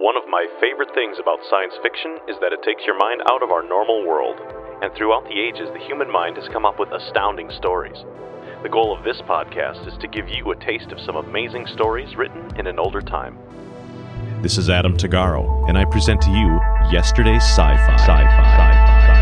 One of my favorite things about science fiction is that it takes your mind out of our normal world. And throughout the ages, the human mind has come up with astounding stories. The goal of this podcast is to give you a taste of some amazing stories written in an older time. This is Adam Tagaro, and I present to you Yesterday's Sci-Fi. Sci-Fi. Sci-Fi.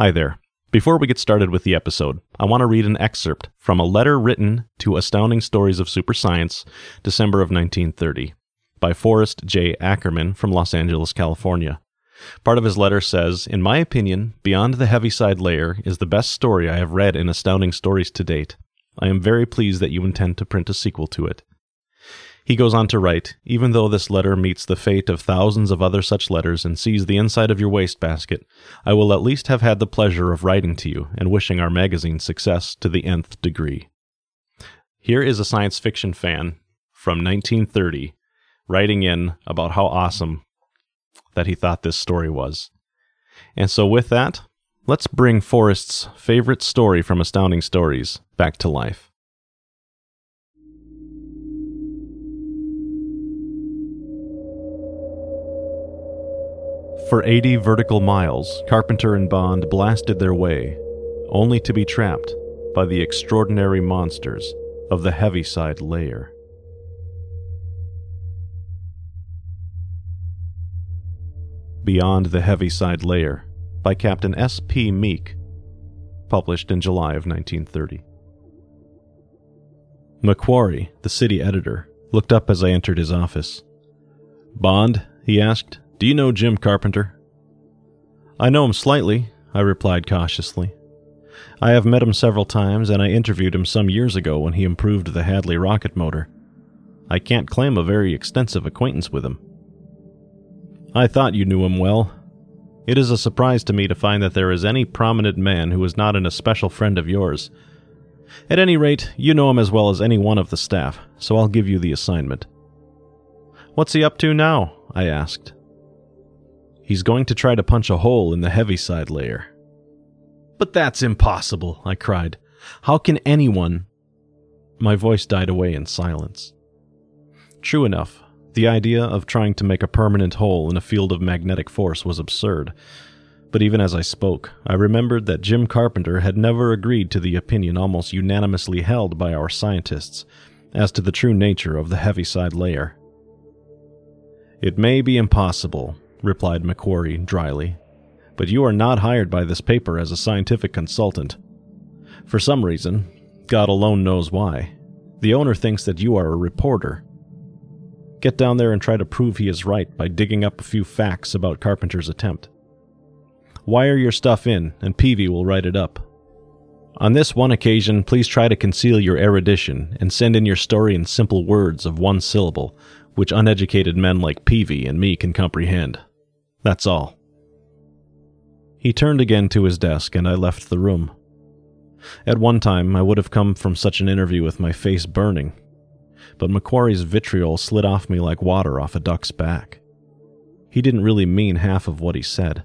Hi there. Before we get started with the episode, I want to read an excerpt from a letter written to Astounding Stories of Super Science, December of 1930, by Forrest J. Ackerman from Los Angeles, California. Part of his letter says, In my opinion, Beyond the Heaviside Layer is the best story I have read in Astounding Stories to date. I am very pleased that you intend to print a sequel to it. He goes on to write Even though this letter meets the fate of thousands of other such letters and sees the inside of your wastebasket, I will at least have had the pleasure of writing to you and wishing our magazine success to the nth degree. Here is a science fiction fan from 1930 writing in about how awesome that he thought this story was. And so, with that, let's bring Forrest's favorite story from Astounding Stories back to life. For 80 vertical miles, Carpenter and Bond blasted their way, only to be trapped by the extraordinary monsters of the Heaviside Layer. Beyond the Heaviside Layer by Captain S. P. Meek, published in July of 1930. Macquarie, the city editor, looked up as I entered his office. Bond, he asked, do you know Jim Carpenter? I know him slightly, I replied cautiously. I have met him several times, and I interviewed him some years ago when he improved the Hadley rocket motor. I can't claim a very extensive acquaintance with him. I thought you knew him well. It is a surprise to me to find that there is any prominent man who is not an especial friend of yours. At any rate, you know him as well as any one of the staff, so I'll give you the assignment. What's he up to now? I asked. He's going to try to punch a hole in the heaviside layer. But that's impossible, I cried. How can anyone? My voice died away in silence. True enough, the idea of trying to make a permanent hole in a field of magnetic force was absurd. But even as I spoke, I remembered that Jim Carpenter had never agreed to the opinion almost unanimously held by our scientists as to the true nature of the heaviside layer. It may be impossible, replied Macquarie dryly. But you are not hired by this paper as a scientific consultant. For some reason, God alone knows why, the owner thinks that you are a reporter. Get down there and try to prove he is right by digging up a few facts about Carpenter's attempt. Wire your stuff in, and Peavy will write it up. On this one occasion, please try to conceal your erudition and send in your story in simple words of one syllable, which uneducated men like Peavy and me can comprehend. That's all. He turned again to his desk, and I left the room. At one time, I would have come from such an interview with my face burning, but Macquarie's vitriol slid off me like water off a duck's back. He didn't really mean half of what he said,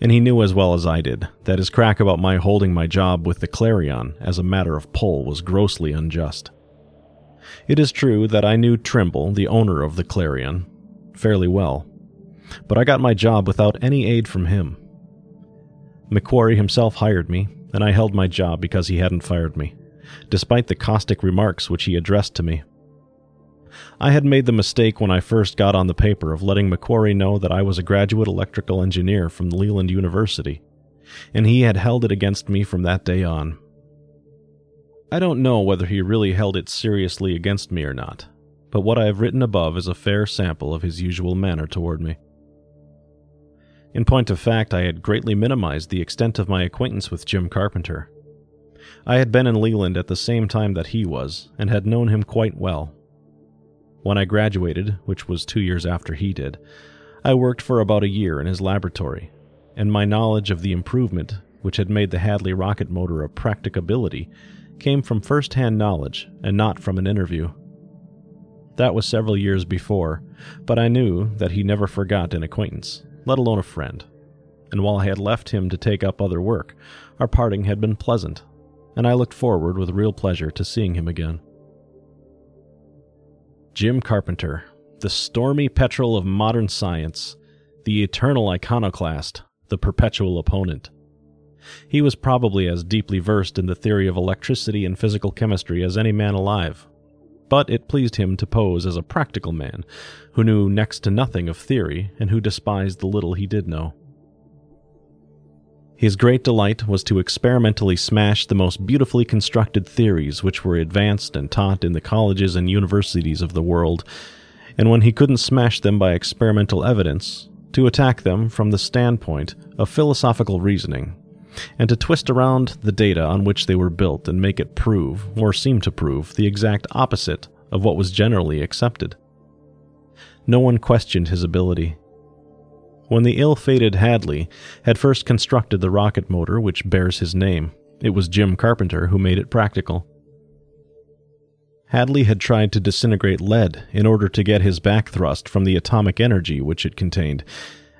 and he knew as well as I did that his crack about my holding my job with the Clarion as a matter of pull was grossly unjust. It is true that I knew Trimble, the owner of the Clarion, fairly well, but I got my job without any aid from him. Macquarie himself hired me, and I held my job because he hadn't fired me, despite the caustic remarks which he addressed to me. I had made the mistake when I first got on the paper of letting Macquarie know that I was a graduate electrical engineer from Leland University, and he had held it against me from that day on. I don't know whether he really held it seriously against me or not, but what I have written above is a fair sample of his usual manner toward me. In point of fact, I had greatly minimized the extent of my acquaintance with Jim Carpenter. I had been in Leland at the same time that he was, and had known him quite well. When I graduated, which was two years after he did, I worked for about a year in his laboratory, and my knowledge of the improvement which had made the Hadley rocket motor a practicability came from first hand knowledge and not from an interview. That was several years before, but I knew that he never forgot an acquaintance, let alone a friend. And while I had left him to take up other work, our parting had been pleasant, and I looked forward with real pleasure to seeing him again. Jim Carpenter, the stormy petrel of modern science, the eternal iconoclast, the perpetual opponent. He was probably as deeply versed in the theory of electricity and physical chemistry as any man alive, but it pleased him to pose as a practical man who knew next to nothing of theory and who despised the little he did know. His great delight was to experimentally smash the most beautifully constructed theories which were advanced and taught in the colleges and universities of the world, and when he couldn't smash them by experimental evidence, to attack them from the standpoint of philosophical reasoning, and to twist around the data on which they were built and make it prove, or seem to prove, the exact opposite of what was generally accepted. No one questioned his ability. When the ill fated Hadley had first constructed the rocket motor which bears his name, it was Jim Carpenter who made it practical. Hadley had tried to disintegrate lead in order to get his back thrust from the atomic energy which it contained,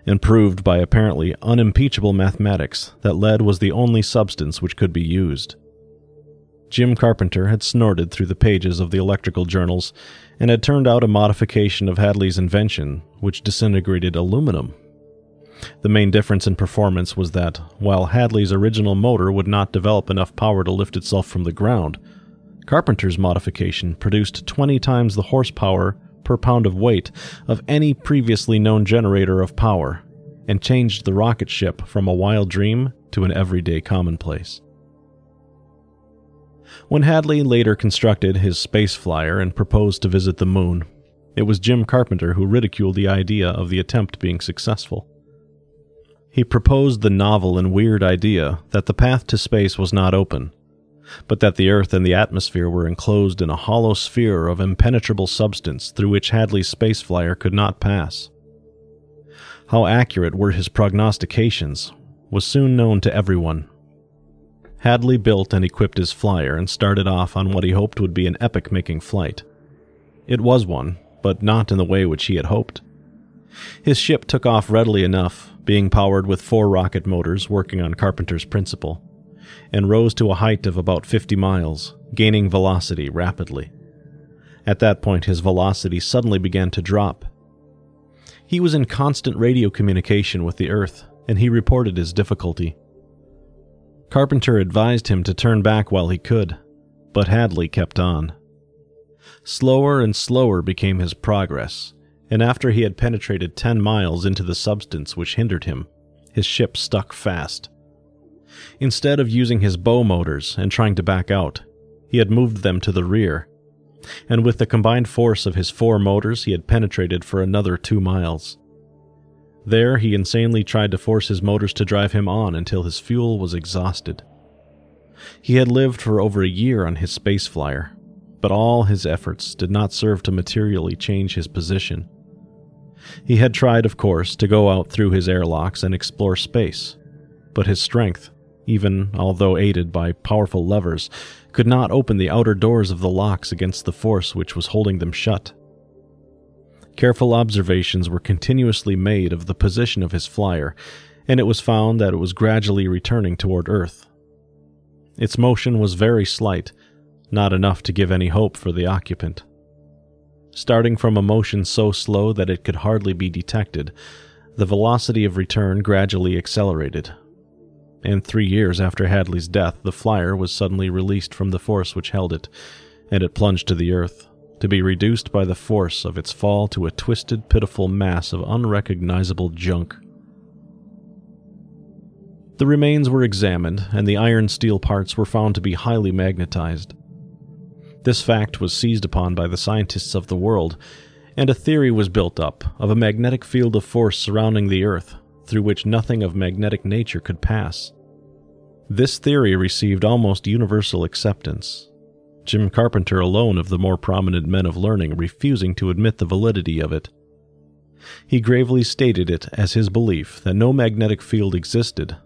and proved by apparently unimpeachable mathematics that lead was the only substance which could be used. Jim Carpenter had snorted through the pages of the electrical journals and had turned out a modification of Hadley's invention, which disintegrated aluminum. The main difference in performance was that, while Hadley's original motor would not develop enough power to lift itself from the ground, Carpenter's modification produced 20 times the horsepower per pound of weight of any previously known generator of power, and changed the rocket ship from a wild dream to an everyday commonplace. When Hadley later constructed his space flyer and proposed to visit the moon, it was Jim Carpenter who ridiculed the idea of the attempt being successful. He proposed the novel and weird idea that the path to space was not open, but that the Earth and the atmosphere were enclosed in a hollow sphere of impenetrable substance through which Hadley's space flyer could not pass. How accurate were his prognostications was soon known to everyone. Hadley built and equipped his flyer and started off on what he hoped would be an epic making flight. It was one, but not in the way which he had hoped. His ship took off readily enough, being powered with four rocket motors working on Carpenter's principle and rose to a height of about 50 miles, gaining velocity rapidly. At that point, his velocity suddenly began to drop. He was in constant radio communication with the Earth, and he reported his difficulty. Carpenter advised him to turn back while he could, but Hadley kept on. Slower and slower became his progress, and after he had penetrated 10 miles into the substance which hindered him, his ship stuck fast. Instead of using his bow motors and trying to back out, he had moved them to the rear, and with the combined force of his four motors, he had penetrated for another two miles. There, he insanely tried to force his motors to drive him on until his fuel was exhausted. He had lived for over a year on his space flyer, but all his efforts did not serve to materially change his position. He had tried, of course, to go out through his airlocks and explore space, but his strength even although aided by powerful levers, could not open the outer doors of the locks against the force which was holding them shut. Careful observations were continuously made of the position of his flyer, and it was found that it was gradually returning toward Earth. Its motion was very slight, not enough to give any hope for the occupant. Starting from a motion so slow that it could hardly be detected, the velocity of return gradually accelerated and three years after Hadley's death, the flyer was suddenly released from the force which held it, and it plunged to the earth, to be reduced by the force of its fall to a twisted, pitiful mass of unrecognizable junk. The remains were examined, and the iron steel parts were found to be highly magnetized. This fact was seized upon by the scientists of the world, and a theory was built up of a magnetic field of force surrounding the Earth through which nothing of magnetic nature could pass. This theory received almost universal acceptance, Jim Carpenter alone of the more prominent men of learning refusing to admit the validity of it. He gravely stated it as his belief that no magnetic field existed,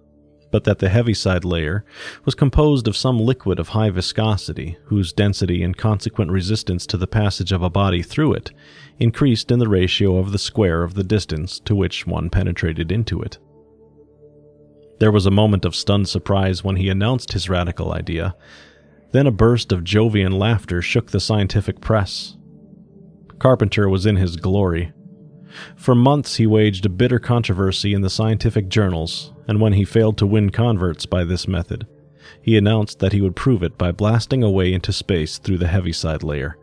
but that the heaviside layer was composed of some liquid of high viscosity, whose density and consequent resistance to the passage of a body through it increased in the ratio of the square of the distance to which one penetrated into it. There was a moment of stunned surprise when he announced his radical idea. Then a burst of Jovian laughter shook the scientific press. Carpenter was in his glory. For months he waged a bitter controversy in the scientific journals, and when he failed to win converts by this method, he announced that he would prove it by blasting away into space through the heaviside layer,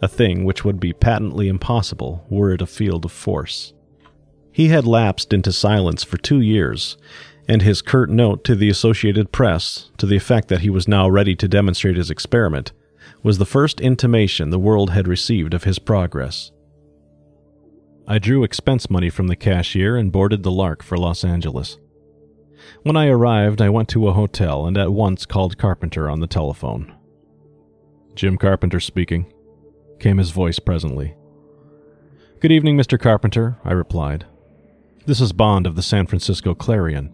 a thing which would be patently impossible were it a field of force. He had lapsed into silence for two years, and his curt note to the Associated Press, to the effect that he was now ready to demonstrate his experiment, was the first intimation the world had received of his progress. I drew expense money from the cashier and boarded the Lark for Los Angeles. When I arrived, I went to a hotel and at once called Carpenter on the telephone. Jim Carpenter speaking, came his voice presently. Good evening, Mr. Carpenter, I replied. This is Bond of the San Francisco Clarion.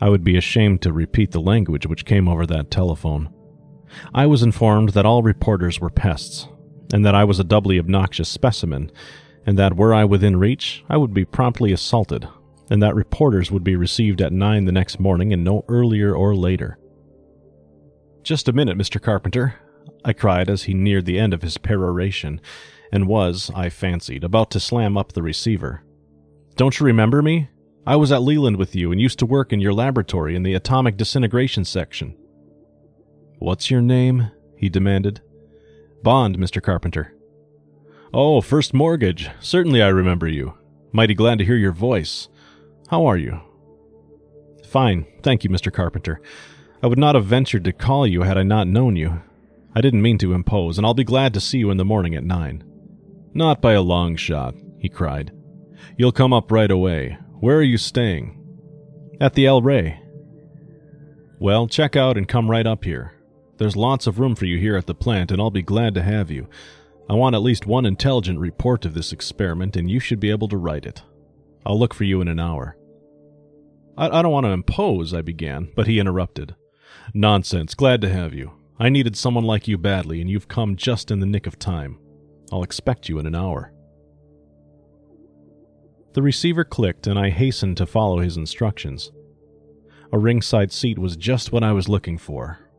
I would be ashamed to repeat the language which came over that telephone. I was informed that all reporters were pests, and that I was a doubly obnoxious specimen, and that were I within reach, I would be promptly assaulted, and that reporters would be received at nine the next morning and no earlier or later. Just a minute, Mr. Carpenter, I cried as he neared the end of his peroration, and was, I fancied, about to slam up the receiver. Don't you remember me? I was at Leland with you and used to work in your laboratory in the atomic disintegration section. What's your name? he demanded. Bond, Mr. Carpenter. Oh, First Mortgage. Certainly I remember you. Mighty glad to hear your voice. How are you? Fine, thank you, Mr. Carpenter. I would not have ventured to call you had I not known you. I didn't mean to impose, and I'll be glad to see you in the morning at nine. Not by a long shot, he cried. You'll come up right away. Where are you staying? At the El Rey. Well, check out and come right up here. There's lots of room for you here at the plant, and I'll be glad to have you. I want at least one intelligent report of this experiment, and you should be able to write it. I'll look for you in an hour. I, I don't want to impose, I began, but he interrupted. Nonsense, glad to have you. I needed someone like you badly, and you've come just in the nick of time. I'll expect you in an hour. The receiver clicked, and I hastened to follow his instructions. A ringside seat was just what I was looking for,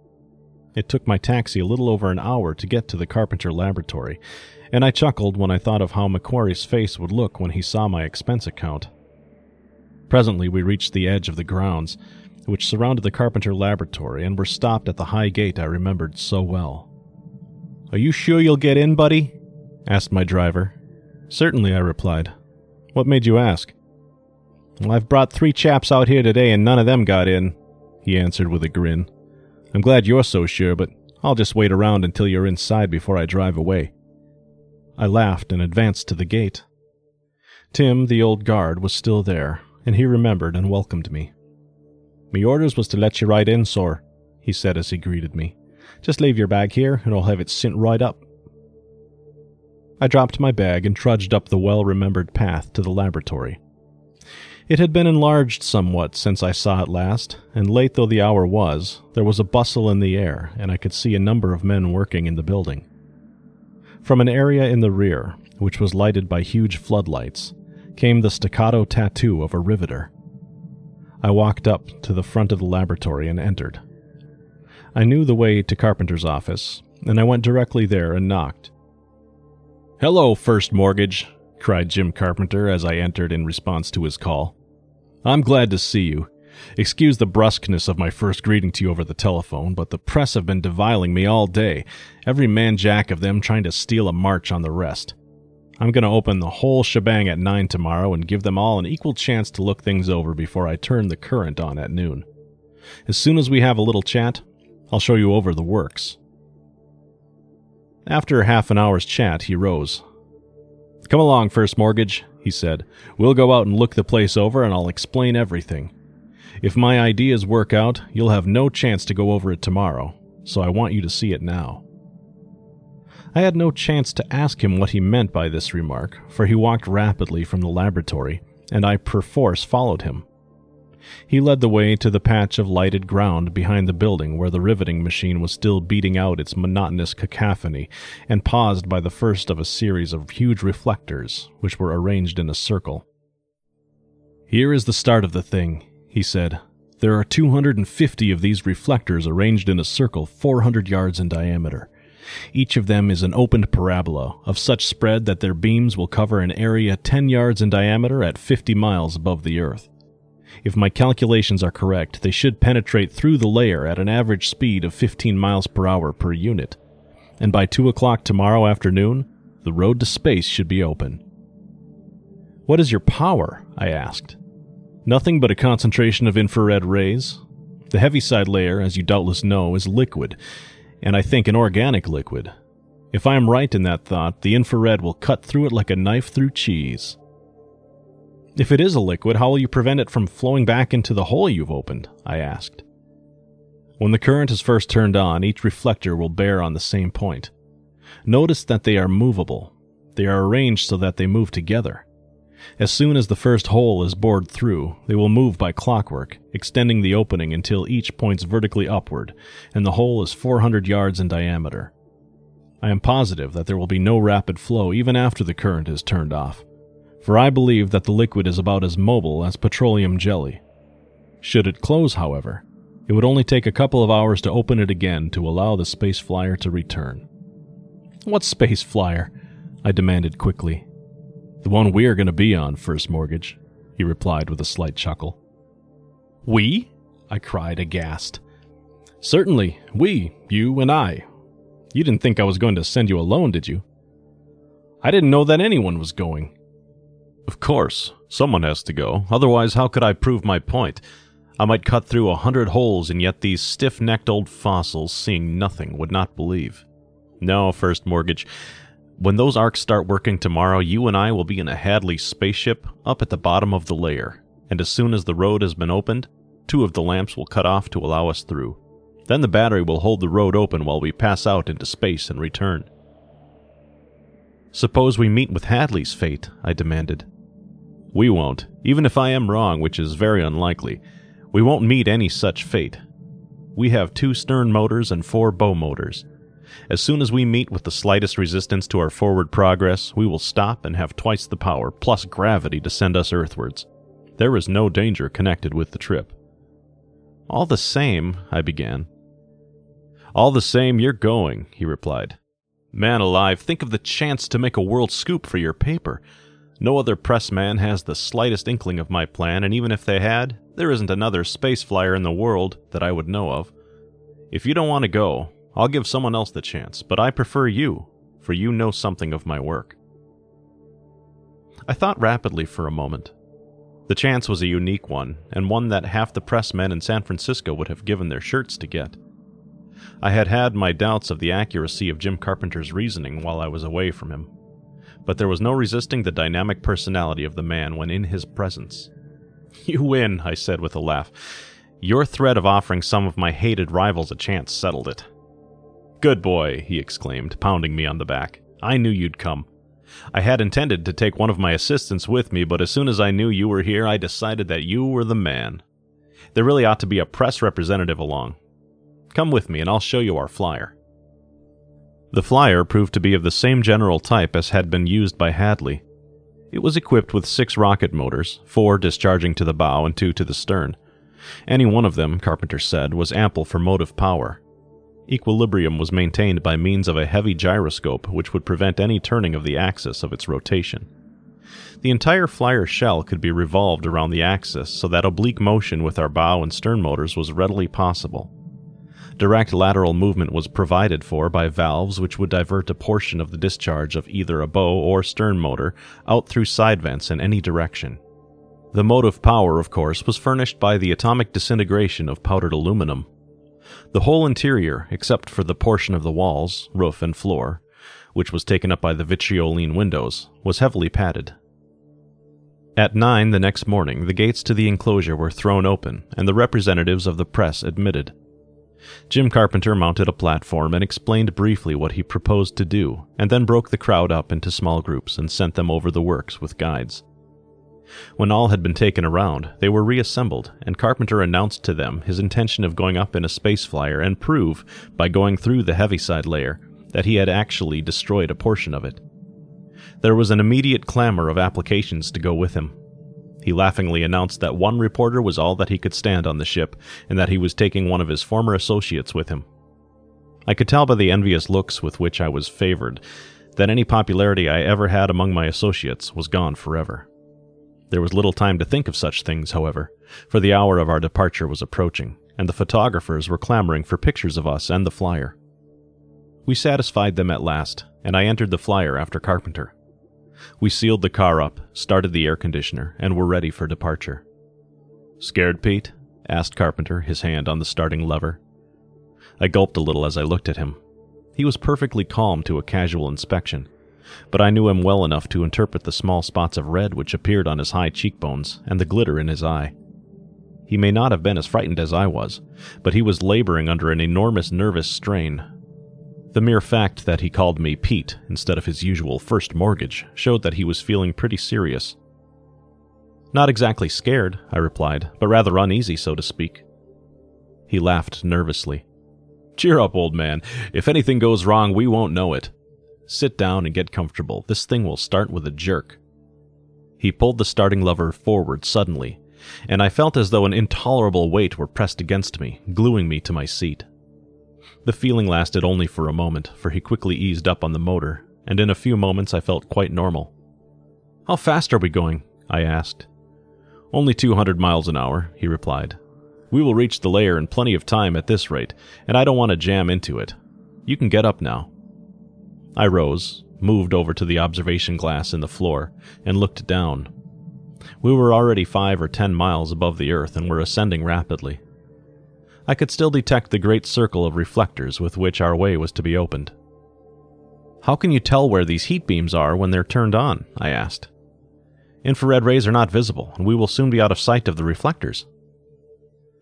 it took my taxi a little over an hour to get to the Carpenter laboratory, and I chuckled when I thought of how Macquarie's face would look when he saw my expense account. Presently, we reached the edge of the grounds, which surrounded the Carpenter laboratory, and were stopped at the high gate I remembered so well. Are you sure you'll get in, buddy? asked my driver. Certainly, I replied. What made you ask? Well, I've brought three chaps out here today, and none of them got in, he answered with a grin. I'm glad you're so sure, but I'll just wait around until you're inside before I drive away. I laughed and advanced to the gate. Tim, the old guard, was still there, and he remembered and welcomed me. Me orders was to let you right in, sor, he said as he greeted me. Just leave your bag here, and I'll have it sent right up. I dropped my bag and trudged up the well remembered path to the laboratory. It had been enlarged somewhat since I saw it last, and late though the hour was, there was a bustle in the air, and I could see a number of men working in the building. From an area in the rear, which was lighted by huge floodlights, came the staccato tattoo of a riveter. I walked up to the front of the laboratory and entered. I knew the way to Carpenter's office, and I went directly there and knocked. Hello, First Mortgage, cried Jim Carpenter as I entered in response to his call. I'm glad to see you. Excuse the brusqueness of my first greeting to you over the telephone, but the press have been deviling me all day, every man jack of them trying to steal a march on the rest. I'm going to open the whole shebang at 9 tomorrow and give them all an equal chance to look things over before I turn the current on at noon. As soon as we have a little chat, I'll show you over the works. After half an hour's chat, he rose. Come along, First Mortgage, he said. We'll go out and look the place over, and I'll explain everything. If my ideas work out, you'll have no chance to go over it tomorrow, so I want you to see it now. I had no chance to ask him what he meant by this remark, for he walked rapidly from the laboratory, and I perforce followed him. He led the way to the patch of lighted ground behind the building where the riveting machine was still beating out its monotonous cacophony, and paused by the first of a series of huge reflectors, which were arranged in a circle. Here is the start of the thing, he said. There are 250 of these reflectors arranged in a circle 400 yards in diameter. Each of them is an opened parabola of such spread that their beams will cover an area 10 yards in diameter at 50 miles above the Earth. If my calculations are correct, they should penetrate through the layer at an average speed of 15 miles per hour per unit. And by 2 o'clock tomorrow afternoon, the road to space should be open. What is your power? I asked. Nothing but a concentration of infrared rays. The heaviside layer, as you doubtless know, is liquid, and I think an organic liquid. If I am right in that thought, the infrared will cut through it like a knife through cheese. If it is a liquid, how will you prevent it from flowing back into the hole you've opened? I asked. When the current is first turned on, each reflector will bear on the same point. Notice that they are movable. They are arranged so that they move together. As soon as the first hole is bored through, they will move by clockwork, extending the opening until each points vertically upward, and the hole is 400 yards in diameter. I am positive that there will be no rapid flow even after the current is turned off for I believe that the liquid is about as mobile as petroleum jelly. Should it close, however, it would only take a couple of hours to open it again to allow the space flyer to return. What space flyer? I demanded quickly. The one we're going to be on, First Mortgage, he replied with a slight chuckle. We? I cried, aghast. Certainly, we, you and I. You didn't think I was going to send you alone, did you? I didn't know that anyone was going. Of course, someone has to go, otherwise, how could I prove my point? I might cut through a hundred holes, and yet these stiff necked old fossils, seeing nothing, would not believe. No, First Mortgage. When those arcs start working tomorrow, you and I will be in a Hadley spaceship up at the bottom of the layer, and as soon as the road has been opened, two of the lamps will cut off to allow us through. Then the battery will hold the road open while we pass out into space and return. Suppose we meet with Hadley's fate, I demanded. We won't, even if I am wrong, which is very unlikely. We won't meet any such fate. We have two stern motors and four bow motors. As soon as we meet with the slightest resistance to our forward progress, we will stop and have twice the power, plus gravity, to send us earthwards. There is no danger connected with the trip. All the same, I began. All the same, you're going, he replied. Man alive, think of the chance to make a world scoop for your paper. No other pressman has the slightest inkling of my plan, and even if they had, there isn't another space flyer in the world that I would know of. If you don't want to go, I'll give someone else the chance, but I prefer you, for you know something of my work. I thought rapidly for a moment. The chance was a unique one, and one that half the pressmen in San Francisco would have given their shirts to get. I had had my doubts of the accuracy of Jim Carpenter's reasoning while I was away from him but there was no resisting the dynamic personality of the man when in his presence. You win, I said with a laugh. Your threat of offering some of my hated rivals a chance settled it. Good boy, he exclaimed, pounding me on the back. I knew you'd come. I had intended to take one of my assistants with me, but as soon as I knew you were here, I decided that you were the man. There really ought to be a press representative along. Come with me, and I'll show you our flyer. The flyer proved to be of the same general type as had been used by Hadley. It was equipped with six rocket motors, four discharging to the bow and two to the stern. Any one of them, Carpenter said, was ample for motive power. Equilibrium was maintained by means of a heavy gyroscope which would prevent any turning of the axis of its rotation. The entire flyer shell could be revolved around the axis so that oblique motion with our bow and stern motors was readily possible. Direct lateral movement was provided for by valves which would divert a portion of the discharge of either a bow or stern motor out through side vents in any direction. The motive power, of course, was furnished by the atomic disintegration of powdered aluminum. The whole interior, except for the portion of the walls, roof, and floor, which was taken up by the vitrioline windows, was heavily padded. At nine the next morning, the gates to the enclosure were thrown open, and the representatives of the press admitted. Jim Carpenter mounted a platform and explained briefly what he proposed to do, and then broke the crowd up into small groups and sent them over the works with guides. When all had been taken around, they were reassembled, and Carpenter announced to them his intention of going up in a space flyer and prove, by going through the heaviside layer, that he had actually destroyed a portion of it. There was an immediate clamor of applications to go with him. He laughingly announced that one reporter was all that he could stand on the ship, and that he was taking one of his former associates with him. I could tell by the envious looks with which I was favored that any popularity I ever had among my associates was gone forever. There was little time to think of such things, however, for the hour of our departure was approaching, and the photographers were clamoring for pictures of us and the flyer. We satisfied them at last, and I entered the flyer after Carpenter. We sealed the car up, started the air conditioner, and were ready for departure. Scared, Pete? asked Carpenter, his hand on the starting lever. I gulped a little as I looked at him. He was perfectly calm to a casual inspection, but I knew him well enough to interpret the small spots of red which appeared on his high cheekbones and the glitter in his eye. He may not have been as frightened as I was, but he was laboring under an enormous nervous strain. The mere fact that he called me Pete instead of his usual first mortgage showed that he was feeling pretty serious. Not exactly scared, I replied, but rather uneasy, so to speak. He laughed nervously. Cheer up, old man. If anything goes wrong, we won't know it. Sit down and get comfortable. This thing will start with a jerk. He pulled the starting lever forward suddenly, and I felt as though an intolerable weight were pressed against me, gluing me to my seat. The feeling lasted only for a moment, for he quickly eased up on the motor, and in a few moments I felt quite normal. How fast are we going? I asked. Only 200 miles an hour, he replied. We will reach the layer in plenty of time at this rate, and I don't want to jam into it. You can get up now. I rose, moved over to the observation glass in the floor, and looked down. We were already five or ten miles above the earth and were ascending rapidly. I could still detect the great circle of reflectors with which our way was to be opened. How can you tell where these heat beams are when they're turned on? I asked. Infrared rays are not visible, and we will soon be out of sight of the reflectors.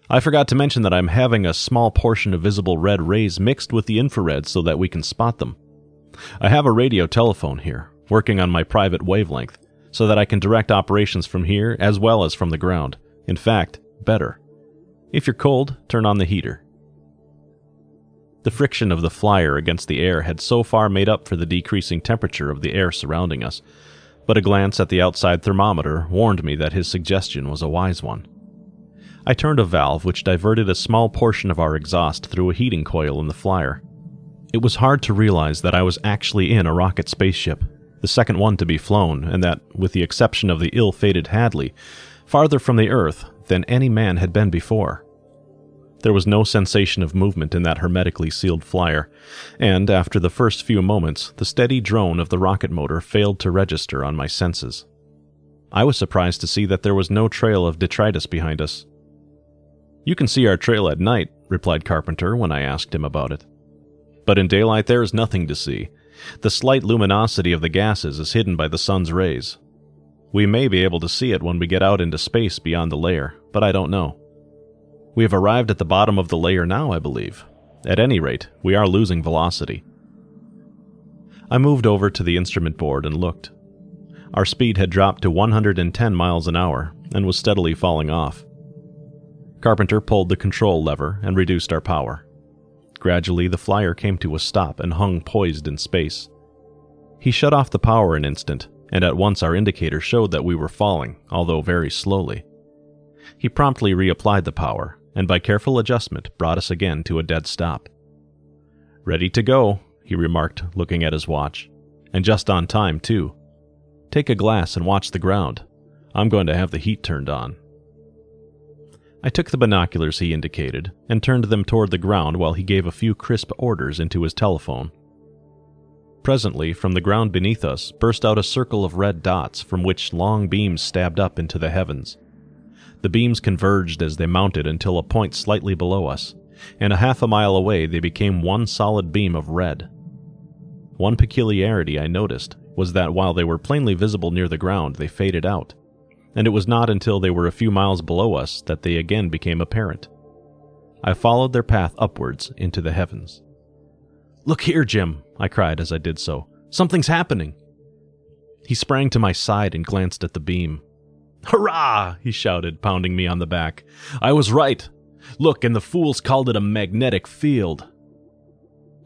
I forgot to mention that I'm having a small portion of visible red rays mixed with the infrared so that we can spot them. I have a radio telephone here, working on my private wavelength, so that I can direct operations from here as well as from the ground. In fact, better. If you're cold, turn on the heater. The friction of the flyer against the air had so far made up for the decreasing temperature of the air surrounding us, but a glance at the outside thermometer warned me that his suggestion was a wise one. I turned a valve which diverted a small portion of our exhaust through a heating coil in the flyer. It was hard to realize that I was actually in a rocket spaceship, the second one to be flown, and that, with the exception of the ill fated Hadley, farther from the Earth than any man had been before. There was no sensation of movement in that hermetically sealed flyer, and after the first few moments, the steady drone of the rocket motor failed to register on my senses. I was surprised to see that there was no trail of detritus behind us. You can see our trail at night, replied Carpenter when I asked him about it but in daylight there is nothing to see. The slight luminosity of the gases is hidden by the sun's rays. We may be able to see it when we get out into space beyond the layer, but I don't know. We have arrived at the bottom of the layer now, I believe. At any rate, we are losing velocity. I moved over to the instrument board and looked. Our speed had dropped to 110 miles an hour and was steadily falling off. Carpenter pulled the control lever and reduced our power. Gradually, the flyer came to a stop and hung poised in space. He shut off the power an instant, and at once our indicator showed that we were falling, although very slowly. He promptly reapplied the power, and by careful adjustment brought us again to a dead stop. Ready to go, he remarked, looking at his watch. And just on time, too. Take a glass and watch the ground. I'm going to have the heat turned on. I took the binoculars he indicated and turned them toward the ground while he gave a few crisp orders into his telephone. Presently, from the ground beneath us burst out a circle of red dots from which long beams stabbed up into the heavens. The beams converged as they mounted until a point slightly below us, and a half a mile away they became one solid beam of red. One peculiarity I noticed was that while they were plainly visible near the ground, they faded out and it was not until they were a few miles below us that they again became apparent. I followed their path upwards into the heavens. Look here, Jim, I cried as I did so. Something's happening. He sprang to my side and glanced at the beam. Hurrah! he shouted, pounding me on the back. I was right. Look, and the fools called it a magnetic field.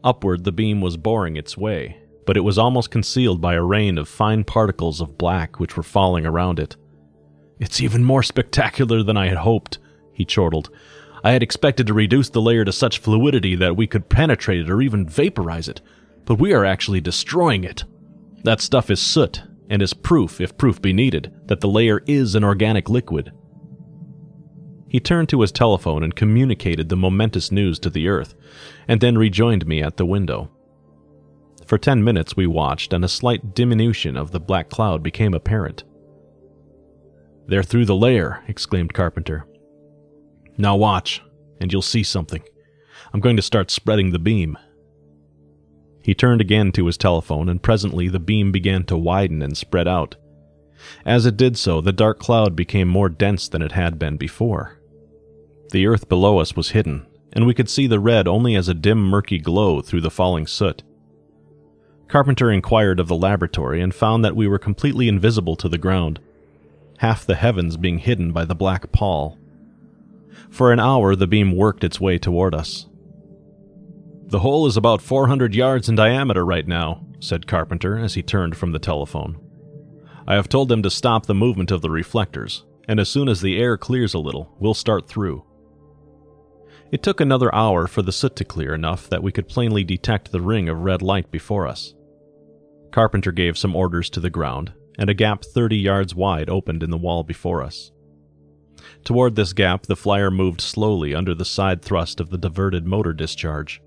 Upward, the beam was boring its way, but it was almost concealed by a rain of fine particles of black which were falling around it. It's even more spectacular than I had hoped, he chortled. I had expected to reduce the layer to such fluidity that we could penetrate it or even vaporize it, but we are actually destroying it. That stuff is soot, and is proof, if proof be needed, that the layer is an organic liquid. He turned to his telephone and communicated the momentous news to the Earth, and then rejoined me at the window. For ten minutes we watched, and a slight diminution of the black cloud became apparent. They're through the layer, exclaimed Carpenter. Now watch, and you'll see something. I'm going to start spreading the beam. He turned again to his telephone, and presently the beam began to widen and spread out. As it did so, the dark cloud became more dense than it had been before. The earth below us was hidden, and we could see the red only as a dim, murky glow through the falling soot. Carpenter inquired of the laboratory and found that we were completely invisible to the ground, half the heavens being hidden by the black pall. For an hour, the beam worked its way toward us. The hole is about 400 yards in diameter right now, said Carpenter as he turned from the telephone. I have told them to stop the movement of the reflectors, and as soon as the air clears a little, we'll start through. It took another hour for the soot to clear enough that we could plainly detect the ring of red light before us. Carpenter gave some orders to the ground, and a gap 30 yards wide opened in the wall before us. Toward this gap, the flyer moved slowly under the side thrust of the diverted motor discharge.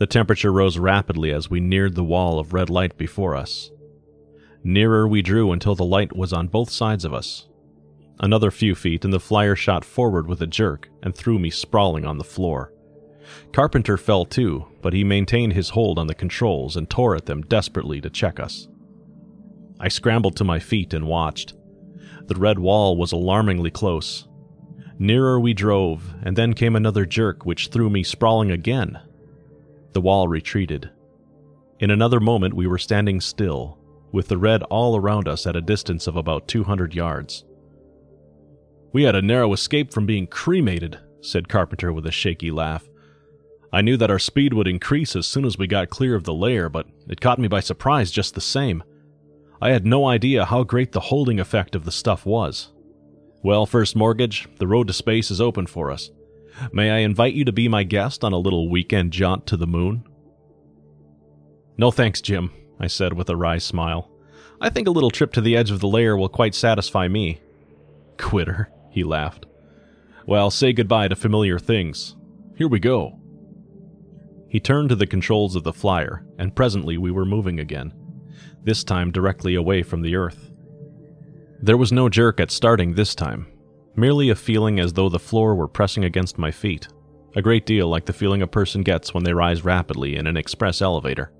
The temperature rose rapidly as we neared the wall of red light before us. Nearer we drew until the light was on both sides of us. Another few feet, and the flyer shot forward with a jerk and threw me sprawling on the floor. Carpenter fell too, but he maintained his hold on the controls and tore at them desperately to check us. I scrambled to my feet and watched. The red wall was alarmingly close. Nearer we drove, and then came another jerk which threw me sprawling again. The wall retreated. In another moment we were standing still, with the red all around us at a distance of about 200 yards. We had a narrow escape from being cremated, said Carpenter with a shaky laugh. I knew that our speed would increase as soon as we got clear of the layer, but it caught me by surprise just the same. I had no idea how great the holding effect of the stuff was. Well, First Mortgage, the road to space is open for us. May I invite you to be my guest on a little weekend jaunt to the moon? No thanks, Jim, I said with a wry smile. I think a little trip to the edge of the layer will quite satisfy me. Quitter, he laughed. Well, say goodbye to familiar things. Here we go. He turned to the controls of the flyer, and presently we were moving again this time directly away from the earth. There was no jerk at starting this time, merely a feeling as though the floor were pressing against my feet, a great deal like the feeling a person gets when they rise rapidly in an express elevator.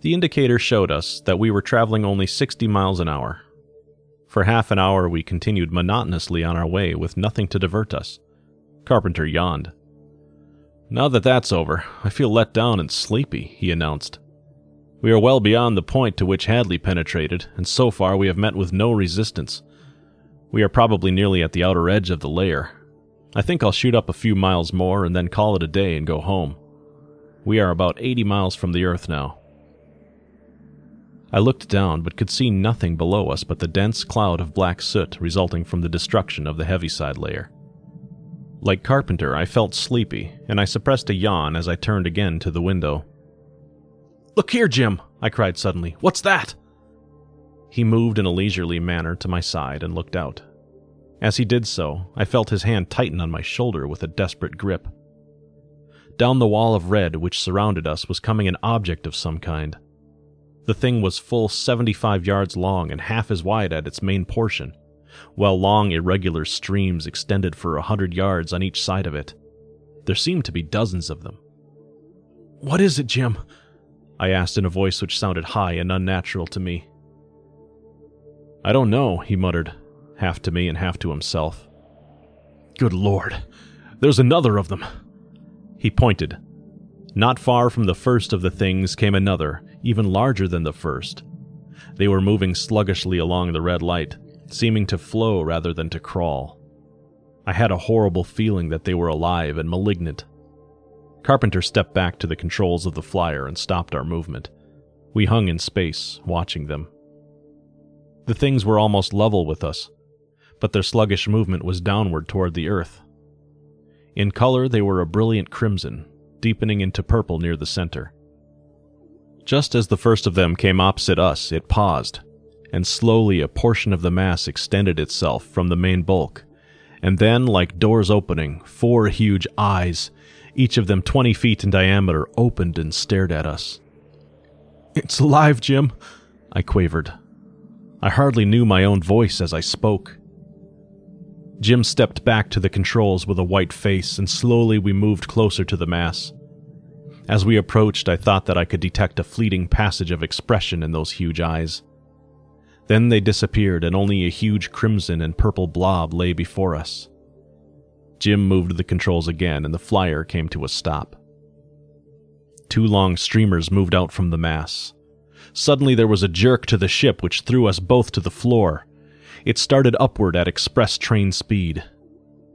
The indicator showed us that we were traveling only 60 miles an hour. For half an hour, we continued monotonously on our way with nothing to divert us. Carpenter yawned. Now that that's over, I feel let down and sleepy, he announced. We are well beyond the point to which Hadley penetrated, and so far we have met with no resistance. We are probably nearly at the outer edge of the layer. I think I'll shoot up a few miles more and then call it a day and go home. We are about 80 miles from the Earth now. I looked down but could see nothing below us but the dense cloud of black soot resulting from the destruction of the heaviside layer. Like Carpenter, I felt sleepy, and I suppressed a yawn as I turned again to the window. Look here, Jim, I cried suddenly. What's that? He moved in a leisurely manner to my side and looked out. As he did so, I felt his hand tighten on my shoulder with a desperate grip. Down the wall of red which surrounded us was coming an object of some kind. The thing was full 75 yards long and half as wide at its main portion, while long irregular streams extended for a hundred yards on each side of it. There seemed to be dozens of them. What is it, Jim? I asked in a voice which sounded high and unnatural to me. I don't know, he muttered, half to me and half to himself. Good Lord, there's another of them. He pointed. Not far from the first of the things came another, even larger than the first. They were moving sluggishly along the red light, seeming to flow rather than to crawl. I had a horrible feeling that they were alive and malignant. Carpenter stepped back to the controls of the flyer and stopped our movement. We hung in space, watching them. The things were almost level with us, but their sluggish movement was downward toward the earth. In color, they were a brilliant crimson, deepening into purple near the center. Just as the first of them came opposite us, it paused, and slowly a portion of the mass extended itself from the main bulk. And then, like doors opening, four huge eyes, each of them 20 feet in diameter, opened and stared at us. It's alive, Jim, I quavered. I hardly knew my own voice as I spoke. Jim stepped back to the controls with a white face, and slowly we moved closer to the mass. As we approached, I thought that I could detect a fleeting passage of expression in those huge eyes. Then they disappeared, and only a huge crimson and purple blob lay before us. Jim moved the controls again, and the flyer came to a stop. Two long streamers moved out from the mass. Suddenly, there was a jerk to the ship which threw us both to the floor. It started upward at express train speed.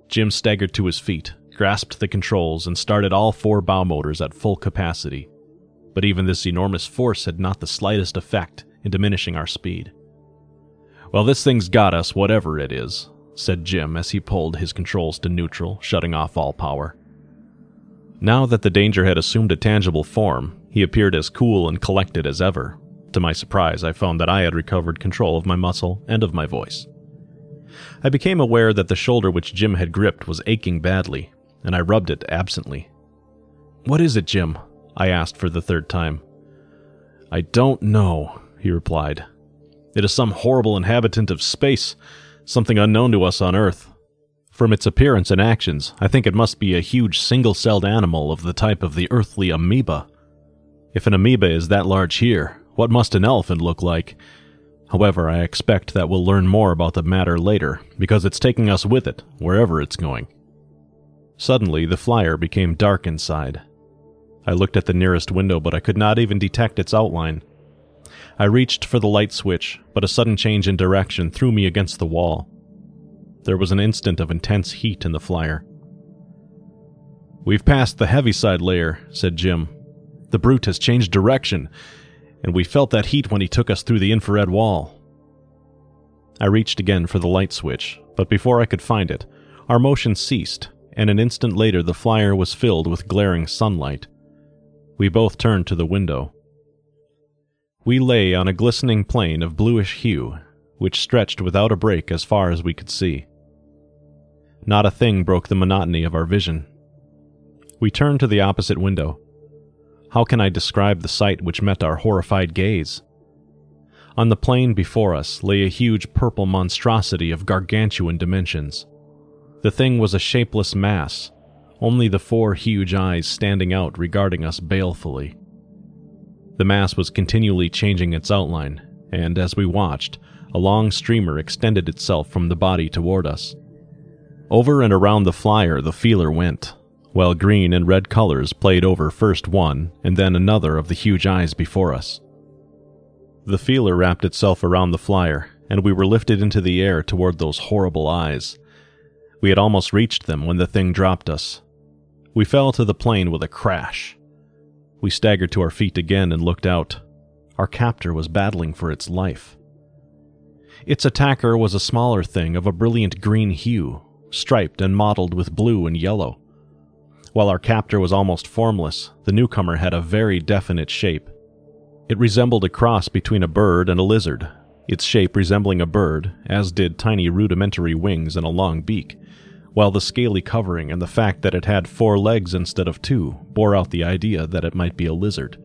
Jim staggered to his feet, grasped the controls, and started all four bow motors at full capacity. But even this enormous force had not the slightest effect in diminishing our speed. Well, this thing's got us, whatever it is, said Jim as he pulled his controls to neutral, shutting off all power. Now that the danger had assumed a tangible form, he appeared as cool and collected as ever. To my surprise, I found that I had recovered control of my muscle and of my voice. I became aware that the shoulder which Jim had gripped was aching badly, and I rubbed it absently. What is it, Jim? I asked for the third time. I don't know, he replied. It is some horrible inhabitant of space, something unknown to us on Earth. From its appearance and actions, I think it must be a huge single celled animal of the type of the earthly amoeba. If an amoeba is that large here, what must an elephant look like? However, I expect that we'll learn more about the matter later, because it's taking us with it, wherever it's going. Suddenly, the flyer became dark inside. I looked at the nearest window, but I could not even detect its outline. I reached for the light switch, but a sudden change in direction threw me against the wall. There was an instant of intense heat in the flyer. We've passed the heaviside layer, said Jim. The brute has changed direction, and we felt that heat when he took us through the infrared wall. I reached again for the light switch, but before I could find it, our motion ceased, and an instant later the flyer was filled with glaring sunlight. We both turned to the window. We lay on a glistening plain of bluish hue, which stretched without a break as far as we could see. Not a thing broke the monotony of our vision. We turned to the opposite window. How can I describe the sight which met our horrified gaze? On the plain before us lay a huge purple monstrosity of gargantuan dimensions. The thing was a shapeless mass, only the four huge eyes standing out regarding us balefully. The mass was continually changing its outline, and as we watched, a long streamer extended itself from the body toward us. Over and around the flyer the feeler went, while green and red colors played over first one and then another of the huge eyes before us. The feeler wrapped itself around the flyer, and we were lifted into the air toward those horrible eyes, we had almost reached them when the thing dropped us. We fell to the plain with a crash. We staggered to our feet again and looked out. Our captor was battling for its life. Its attacker was a smaller thing of a brilliant green hue, striped and mottled with blue and yellow. While our captor was almost formless, the newcomer had a very definite shape. It resembled a cross between a bird and a lizard, its shape resembling a bird, as did tiny rudimentary wings and a long beak, while the scaly covering and the fact that it had four legs instead of two bore out the idea that it might be a lizard.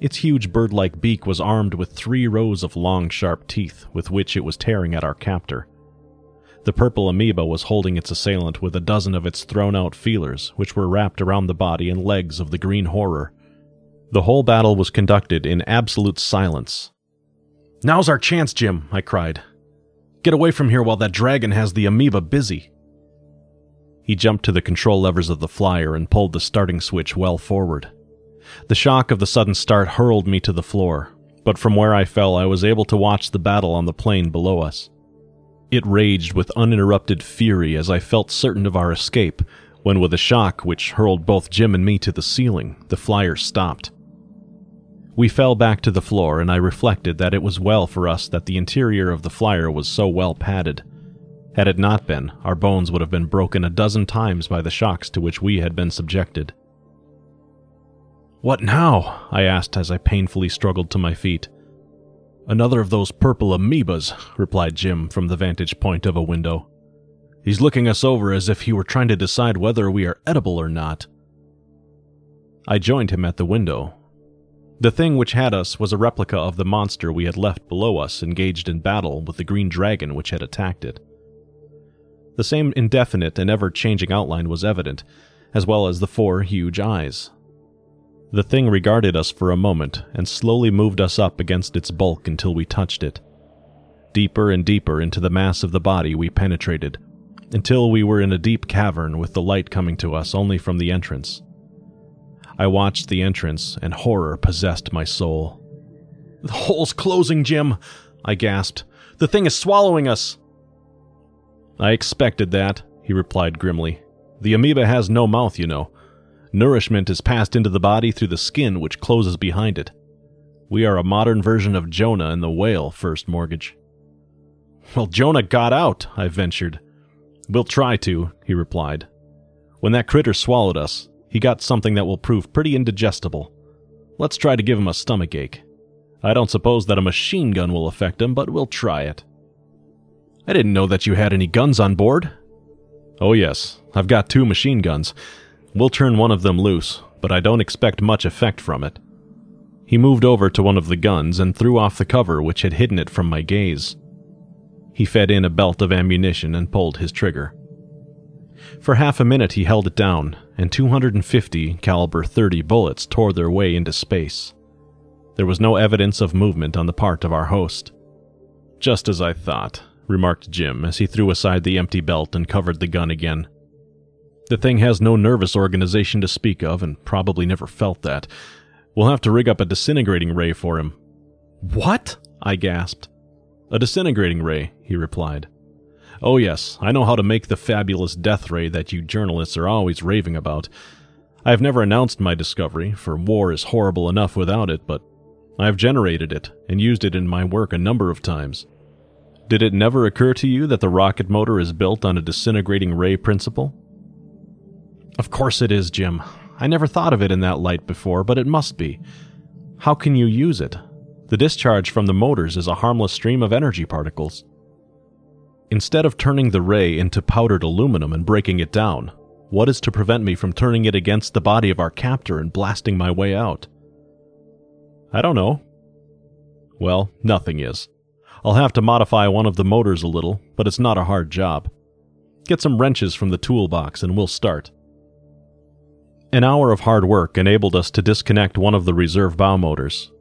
Its huge bird like beak was armed with three rows of long, sharp teeth with which it was tearing at our captor. The purple amoeba was holding its assailant with a dozen of its thrown out feelers, which were wrapped around the body and legs of the green horror. The whole battle was conducted in absolute silence. Now's our chance, Jim, I cried. Get away from here while that dragon has the amoeba busy. He jumped to the control levers of the flyer and pulled the starting switch well forward. The shock of the sudden start hurled me to the floor, but from where I fell I was able to watch the battle on the plain below us. It raged with uninterrupted fury as I felt certain of our escape, when with a shock which hurled both Jim and me to the ceiling, the flyer stopped. We fell back to the floor, and I reflected that it was well for us that the interior of the flyer was so well padded. Had it not been, our bones would have been broken a dozen times by the shocks to which we had been subjected. What now? I asked as I painfully struggled to my feet. Another of those purple amoebas, replied Jim from the vantage point of a window. He's looking us over as if he were trying to decide whether we are edible or not. I joined him at the window. The thing which had us was a replica of the monster we had left below us engaged in battle with the green dragon which had attacked it. The same indefinite and ever changing outline was evident, as well as the four huge eyes. The thing regarded us for a moment and slowly moved us up against its bulk until we touched it. Deeper and deeper into the mass of the body we penetrated, until we were in a deep cavern with the light coming to us only from the entrance. I watched the entrance, and horror possessed my soul. The hole's closing, Jim, I gasped. The thing is swallowing us. I expected that, he replied grimly. The amoeba has no mouth, you know. Nourishment is passed into the body through the skin, which closes behind it. We are a modern version of Jonah and the whale, First Mortgage. Well, Jonah got out, I ventured. We'll try to, he replied. When that critter swallowed us, he got something that will prove pretty indigestible. Let's try to give him a stomach ache. I don't suppose that a machine gun will affect him, but we'll try it. I didn't know that you had any guns on board. Oh, yes, I've got two machine guns. We'll turn one of them loose, but I don't expect much effect from it. He moved over to one of the guns and threw off the cover which had hidden it from my gaze. He fed in a belt of ammunition and pulled his trigger. For half a minute he held it down, and 250 caliber 30 bullets tore their way into space. There was no evidence of movement on the part of our host. Just as I thought, remarked Jim as he threw aside the empty belt and covered the gun again. The thing has no nervous organization to speak of, and probably never felt that. We'll have to rig up a disintegrating ray for him. What? I gasped. A disintegrating ray, he replied. Oh, yes, I know how to make the fabulous death ray that you journalists are always raving about. I have never announced my discovery, for war is horrible enough without it, but I have generated it and used it in my work a number of times. Did it never occur to you that the rocket motor is built on a disintegrating ray principle? Of course it is, Jim. I never thought of it in that light before, but it must be. How can you use it? The discharge from the motors is a harmless stream of energy particles. Instead of turning the ray into powdered aluminum and breaking it down, what is to prevent me from turning it against the body of our captor and blasting my way out? I don't know. Well, nothing is. I'll have to modify one of the motors a little, but it's not a hard job. Get some wrenches from the toolbox and we'll start. An hour of hard work enabled us to disconnect one of the reserve bow motors,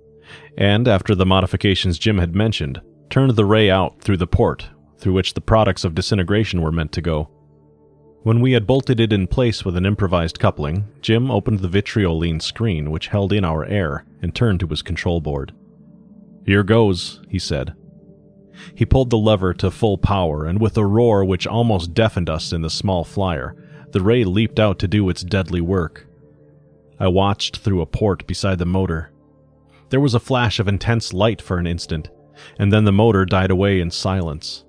and after the modifications Jim had mentioned, turned the ray out through the port through which the products of disintegration were meant to go. When we had bolted it in place with an improvised coupling, Jim opened the vitrioline screen which held in our air and turned to his control board. Here goes, he said. He pulled the lever to full power, and with a roar which almost deafened us in the small flyer, the ray leaped out to do its deadly work. I watched through a port beside the motor. There was a flash of intense light for an instant, and then the motor died away in silence.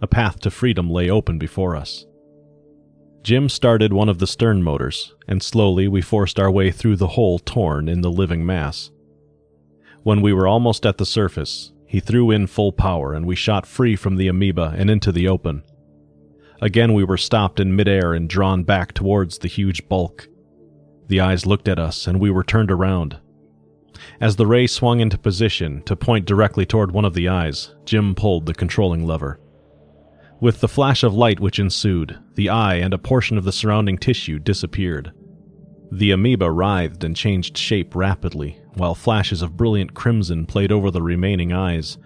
A path to freedom lay open before us. Jim started one of the stern motors, and slowly we forced our way through the hole torn in the living mass. When we were almost at the surface, he threw in full power and we shot free from the amoeba and into the open. Again, we were stopped in midair and drawn back towards the huge bulk. The eyes looked at us and we were turned around. As the ray swung into position to point directly toward one of the eyes, Jim pulled the controlling lever. With the flash of light which ensued, the eye and a portion of the surrounding tissue disappeared. The amoeba writhed and changed shape rapidly, while flashes of brilliant crimson played over the remaining eyes.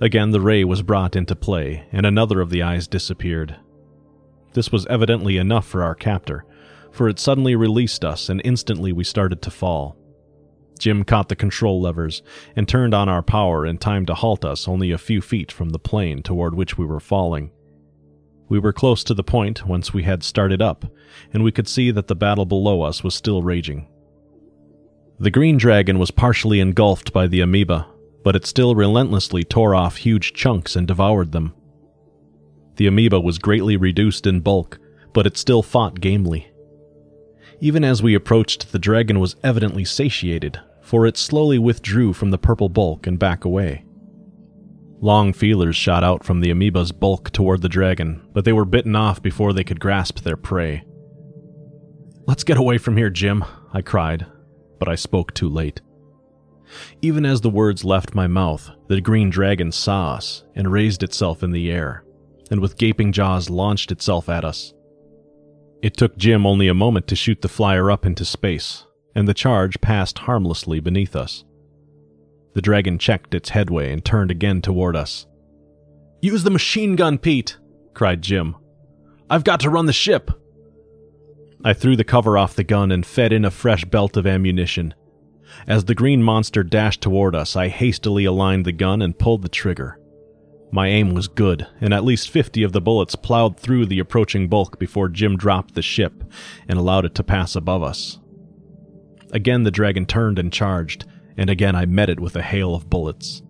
Again, the ray was brought into play, and another of the eyes disappeared. This was evidently enough for our captor, for it suddenly released us, and instantly we started to fall. Jim caught the control levers and turned on our power in time to halt us only a few feet from the plane toward which we were falling. We were close to the point whence we had started up, and we could see that the battle below us was still raging. The green dragon was partially engulfed by the amoeba, but it still relentlessly tore off huge chunks and devoured them. The amoeba was greatly reduced in bulk, but it still fought gamely. Even as we approached, the dragon was evidently satiated, for it slowly withdrew from the purple bulk and back away. Long feelers shot out from the amoeba's bulk toward the dragon, but they were bitten off before they could grasp their prey. Let's get away from here, Jim, I cried, but I spoke too late. Even as the words left my mouth, the green dragon saw us and raised itself in the air, and with gaping jaws launched itself at us. It took Jim only a moment to shoot the flyer up into space, and the charge passed harmlessly beneath us. The dragon checked its headway and turned again toward us. Use the machine gun, Pete! cried Jim. I've got to run the ship! I threw the cover off the gun and fed in a fresh belt of ammunition. As the green monster dashed toward us, I hastily aligned the gun and pulled the trigger. My aim was good, and at least 50 of the bullets plowed through the approaching bulk before Jim dropped the ship and allowed it to pass above us. Again, the dragon turned and charged, and again I met it with a hail of bullets.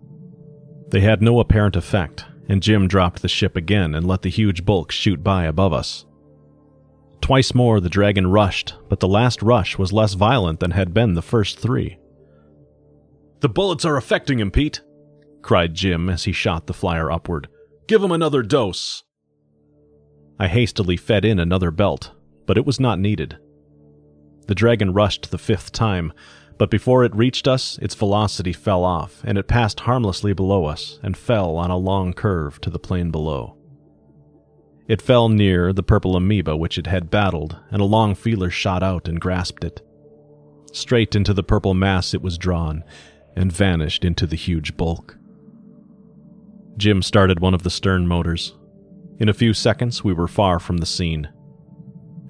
They had no apparent effect, and Jim dropped the ship again and let the huge bulk shoot by above us. Twice more the dragon rushed, but the last rush was less violent than had been the first three. The bullets are affecting him, Pete, cried Jim as he shot the flyer upward. Give him another dose. I hastily fed in another belt, but it was not needed. The dragon rushed the fifth time, but before it reached us, its velocity fell off, and it passed harmlessly below us and fell on a long curve to the plain below. It fell near the purple amoeba which it had battled, and a long feeler shot out and grasped it. Straight into the purple mass it was drawn, and vanished into the huge bulk. Jim started one of the stern motors. In a few seconds, we were far from the scene.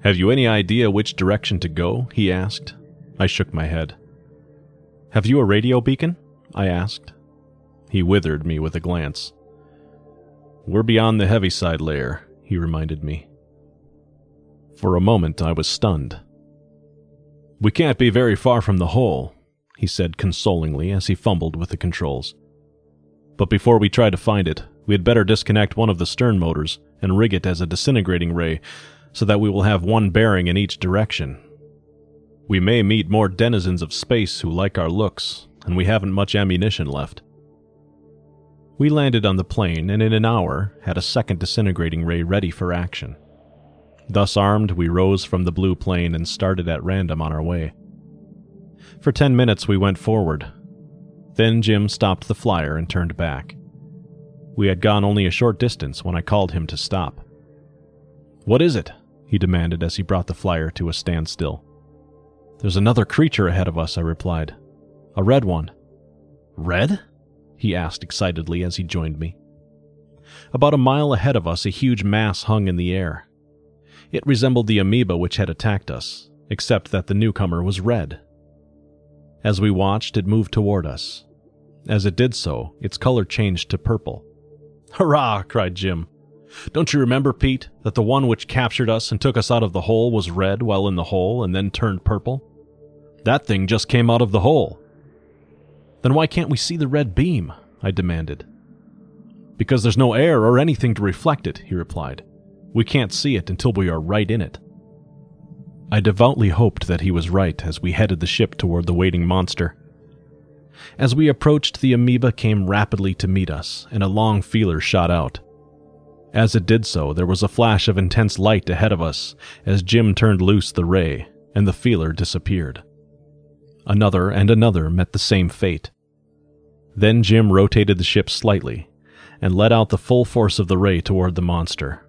Have you any idea which direction to go? he asked. I shook my head. Have you a radio beacon? I asked. He withered me with a glance. We're beyond the Heaviside layer, he reminded me. For a moment I was stunned. We can't be very far from the hole, he said consolingly as he fumbled with the controls. But before we try to find it, we had better disconnect one of the stern motors and rig it as a disintegrating ray so that we will have one bearing in each direction we may meet more denizens of space who like our looks, and we haven't much ammunition left. We landed on the plane and in an hour had a second disintegrating ray ready for action. Thus armed, we rose from the blue plane and started at random on our way. For ten minutes we went forward. Then Jim stopped the flyer and turned back. We had gone only a short distance when I called him to stop. What is it? he demanded as he brought the flyer to a standstill. There's another creature ahead of us, I replied. A red one. Red? he asked excitedly as he joined me. About a mile ahead of us, a huge mass hung in the air. It resembled the amoeba which had attacked us, except that the newcomer was red. As we watched, it moved toward us. As it did so, its color changed to purple. Hurrah! cried Jim. Don't you remember, Pete, that the one which captured us and took us out of the hole was red while in the hole and then turned purple? That thing just came out of the hole. Then why can't we see the red beam? I demanded. Because there's no air or anything to reflect it, he replied. We can't see it until we are right in it. I devoutly hoped that he was right as we headed the ship toward the waiting monster. As we approached, the amoeba came rapidly to meet us, and a long feeler shot out. As it did so, there was a flash of intense light ahead of us as Jim turned loose the ray, and the feeler disappeared. Another and another met the same fate. Then Jim rotated the ship slightly and let out the full force of the ray toward the monster.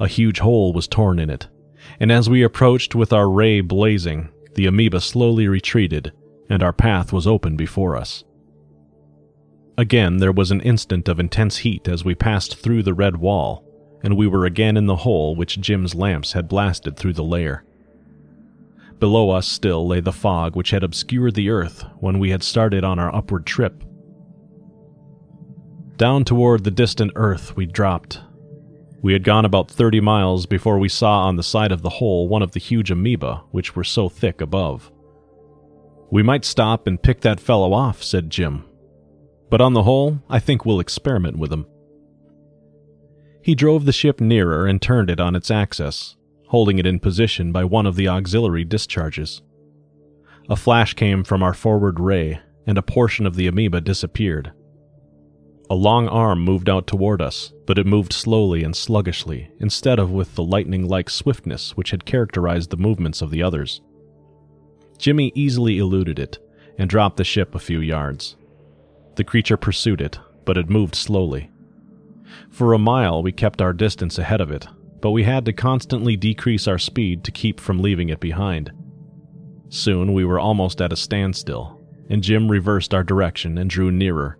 A huge hole was torn in it, and as we approached with our ray blazing, the amoeba slowly retreated and our path was open before us. Again, there was an instant of intense heat as we passed through the red wall, and we were again in the hole which Jim's lamps had blasted through the layer. Below us still lay the fog which had obscured the earth when we had started on our upward trip. Down toward the distant earth we dropped. We had gone about 30 miles before we saw on the side of the hole one of the huge amoeba which were so thick above. We might stop and pick that fellow off, said Jim. But on the whole, I think we'll experiment with him. He drove the ship nearer and turned it on its axis, holding it in position by one of the auxiliary discharges. A flash came from our forward ray, and a portion of the amoeba disappeared. A long arm moved out toward us, but it moved slowly and sluggishly, instead of with the lightning like swiftness which had characterized the movements of the others. Jimmy easily eluded it and dropped the ship a few yards. The creature pursued it, but it moved slowly. For a mile, we kept our distance ahead of it, but we had to constantly decrease our speed to keep from leaving it behind. Soon we were almost at a standstill, and Jim reversed our direction and drew nearer.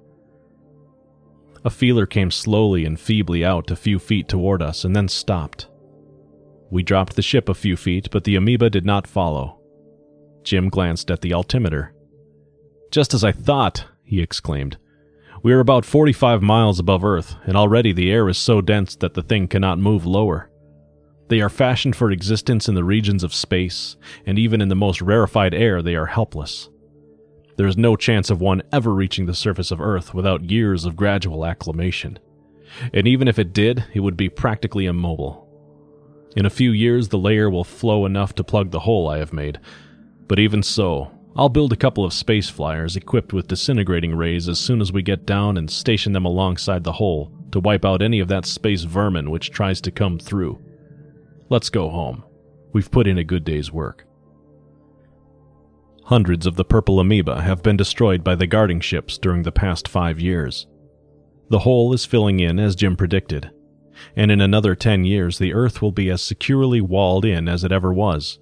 A feeler came slowly and feebly out a few feet toward us and then stopped. We dropped the ship a few feet, but the amoeba did not follow. Jim glanced at the altimeter. Just as I thought, he exclaimed. We are about 45 miles above Earth, and already the air is so dense that the thing cannot move lower. They are fashioned for existence in the regions of space, and even in the most rarefied air they are helpless. There is no chance of one ever reaching the surface of Earth without years of gradual acclimation. And even if it did, it would be practically immobile. In a few years, the layer will flow enough to plug the hole I have made. But even so, I'll build a couple of space flyers equipped with disintegrating rays as soon as we get down and station them alongside the hole to wipe out any of that space vermin which tries to come through. Let's go home. We've put in a good day's work. Hundreds of the purple amoeba have been destroyed by the guarding ships during the past five years. The hole is filling in as Jim predicted, and in another ten years the Earth will be as securely walled in as it ever was.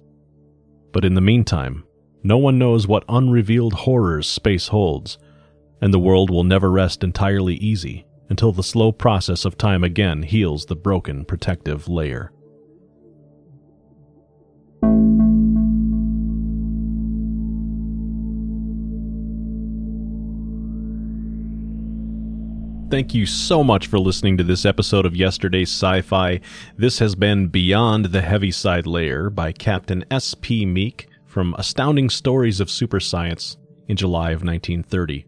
But in the meantime, no one knows what unrevealed horrors space holds, and the world will never rest entirely easy until the slow process of time again heals the broken protective layer. Thank you so much for listening to this episode of Yesterday's Sci Fi. This has been Beyond the Heaviside Layer by Captain S.P. Meek from Astounding Stories of Super Science in July of 1930.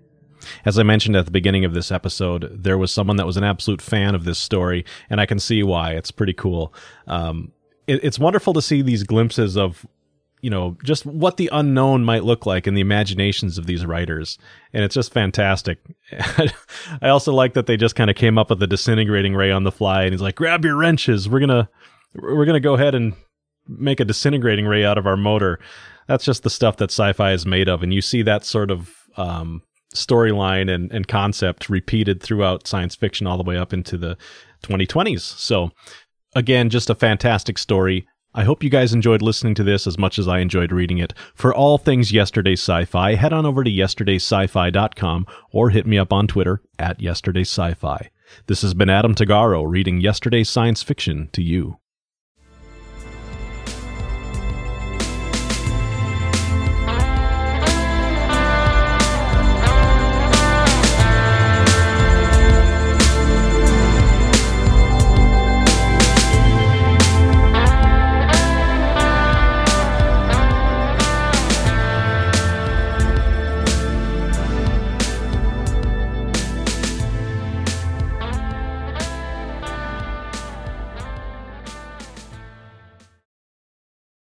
As I mentioned at the beginning of this episode, there was someone that was an absolute fan of this story, and I can see why. It's pretty cool. Um, it, it's wonderful to see these glimpses of, you know, just what the unknown might look like in the imaginations of these writers, and it's just fantastic. I also like that they just kind of came up with the disintegrating ray on the fly, and he's like, "Grab your wrenches. We're gonna, we're gonna go ahead and make a disintegrating ray out of our motor." that's just the stuff that sci-fi is made of, and you see that sort of um, storyline and, and concept repeated throughout science fiction all the way up into the 2020s. So, again, just a fantastic story. I hope you guys enjoyed listening to this as much as I enjoyed reading it. For all things Yesterday Sci-Fi, head on over to yesterdaysci-fi.com or hit me up on Twitter at yesterdaysci-fi. This has been Adam Tagaro reading Yesterday's Science Fiction to you.